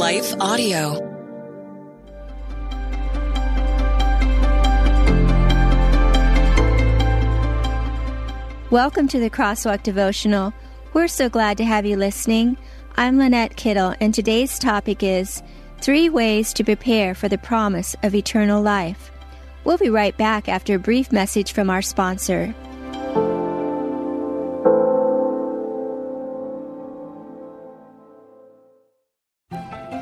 Life Audio. Welcome to the Crosswalk Devotional. We're so glad to have you listening. I'm Lynette Kittle, and today's topic is Three Ways to Prepare for the Promise of Eternal Life. We'll be right back after a brief message from our sponsor.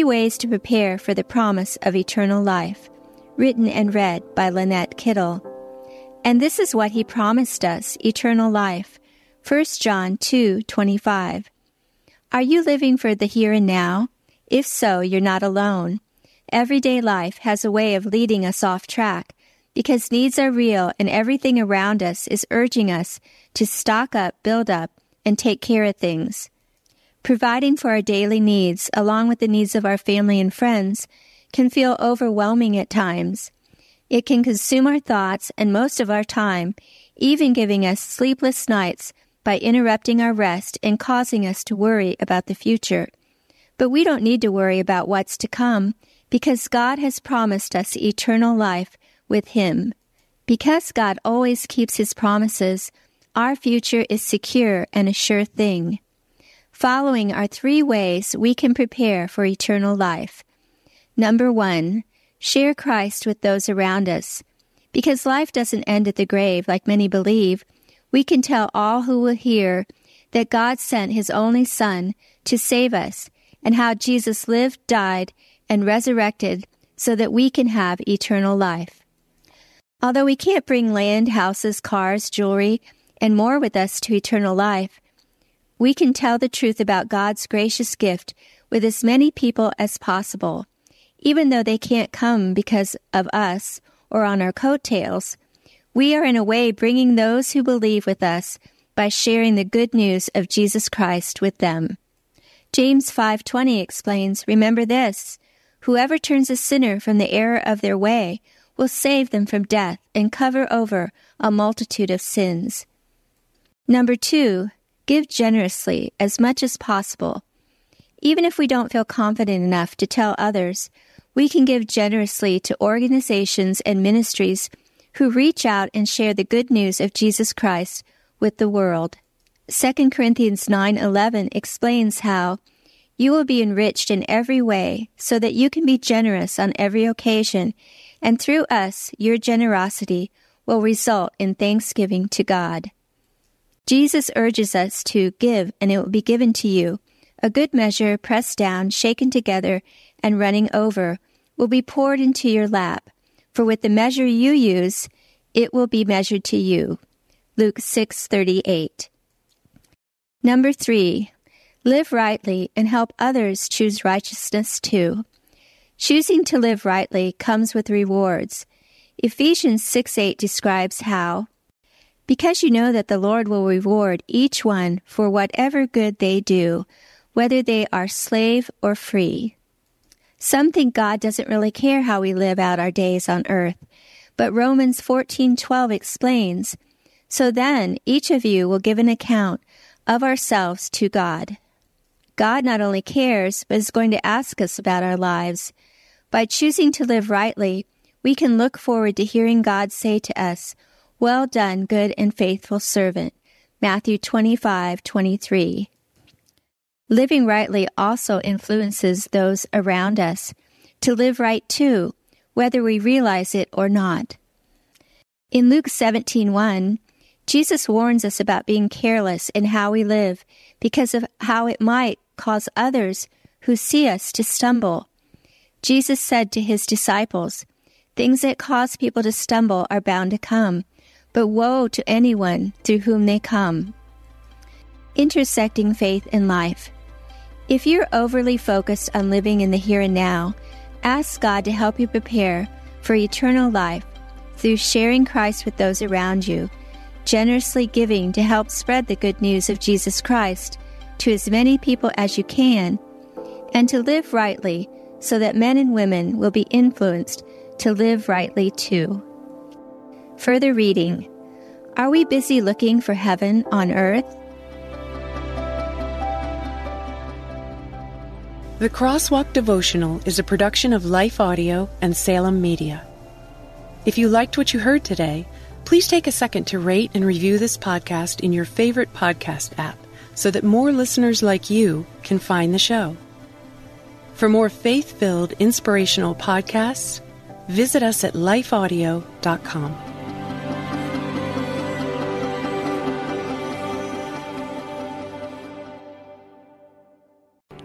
Three Ways to Prepare for the Promise of Eternal Life, written and read by Lynette Kittle. And this is what he promised us, eternal life. 1 John 2:25. Are you living for the here and now? If so, you're not alone. Everyday life has a way of leading us off track because needs are real and everything around us is urging us to stock up, build up, and take care of things. Providing for our daily needs, along with the needs of our family and friends, can feel overwhelming at times. It can consume our thoughts and most of our time, even giving us sleepless nights by interrupting our rest and causing us to worry about the future. But we don't need to worry about what's to come because God has promised us eternal life with Him. Because God always keeps His promises, our future is secure and a sure thing. Following are three ways we can prepare for eternal life. Number one, share Christ with those around us. Because life doesn't end at the grave like many believe, we can tell all who will hear that God sent His only Son to save us and how Jesus lived, died, and resurrected so that we can have eternal life. Although we can't bring land, houses, cars, jewelry, and more with us to eternal life, we can tell the truth about God's gracious gift with as many people as possible. Even though they can't come because of us or on our coattails, we are in a way bringing those who believe with us by sharing the good news of Jesus Christ with them. James 5:20 explains, "Remember this: whoever turns a sinner from the error of their way will save them from death and cover over a multitude of sins." Number 2, Give generously as much as possible. Even if we don't feel confident enough to tell others, we can give generously to organizations and ministries who reach out and share the good news of Jesus Christ with the world. 2 Corinthians 9:11 explains how you will be enriched in every way so that you can be generous on every occasion and through us your generosity will result in thanksgiving to God. Jesus urges us to give, and it will be given to you. A good measure, pressed down, shaken together, and running over, will be poured into your lap. For with the measure you use, it will be measured to you. Luke 6:38. Number 3. Live rightly and help others choose righteousness too. Choosing to live rightly comes with rewards. Ephesians 6:8 describes how because you know that the Lord will reward each one for whatever good they do, whether they are slave or free. Some think God doesn't really care how we live out our days on earth, but Romans 14:12 explains, "So then each of you will give an account of ourselves to God." God not only cares, but is going to ask us about our lives. By choosing to live rightly, we can look forward to hearing God say to us, Well done, good and faithful servant. Matthew 25, 23. Living rightly also influences those around us to live right too, whether we realize it or not. In Luke 17:1, Jesus warns us about being careless in how we live because of how it might cause others who see us to stumble. Jesus said to his disciples, Things that cause people to stumble are bound to come, but woe to anyone through whom they come. Intersecting faith and life. If you're overly focused on living in the here and now, ask God to help you prepare for eternal life through sharing Christ with those around you, generously giving to help spread the good news of Jesus Christ to as many people as you can, and to live rightly so that men and women will be influenced to live rightly too. Further reading Are we busy looking for heaven on earth? The Crosswalk Devotional is a production of Life Audio and Salem Media. If you liked what you heard today, please take a second to rate and review this podcast in your favorite podcast app so that more listeners like you can find the show. For more faith filled, inspirational podcasts, visit us at lifeaudio.com.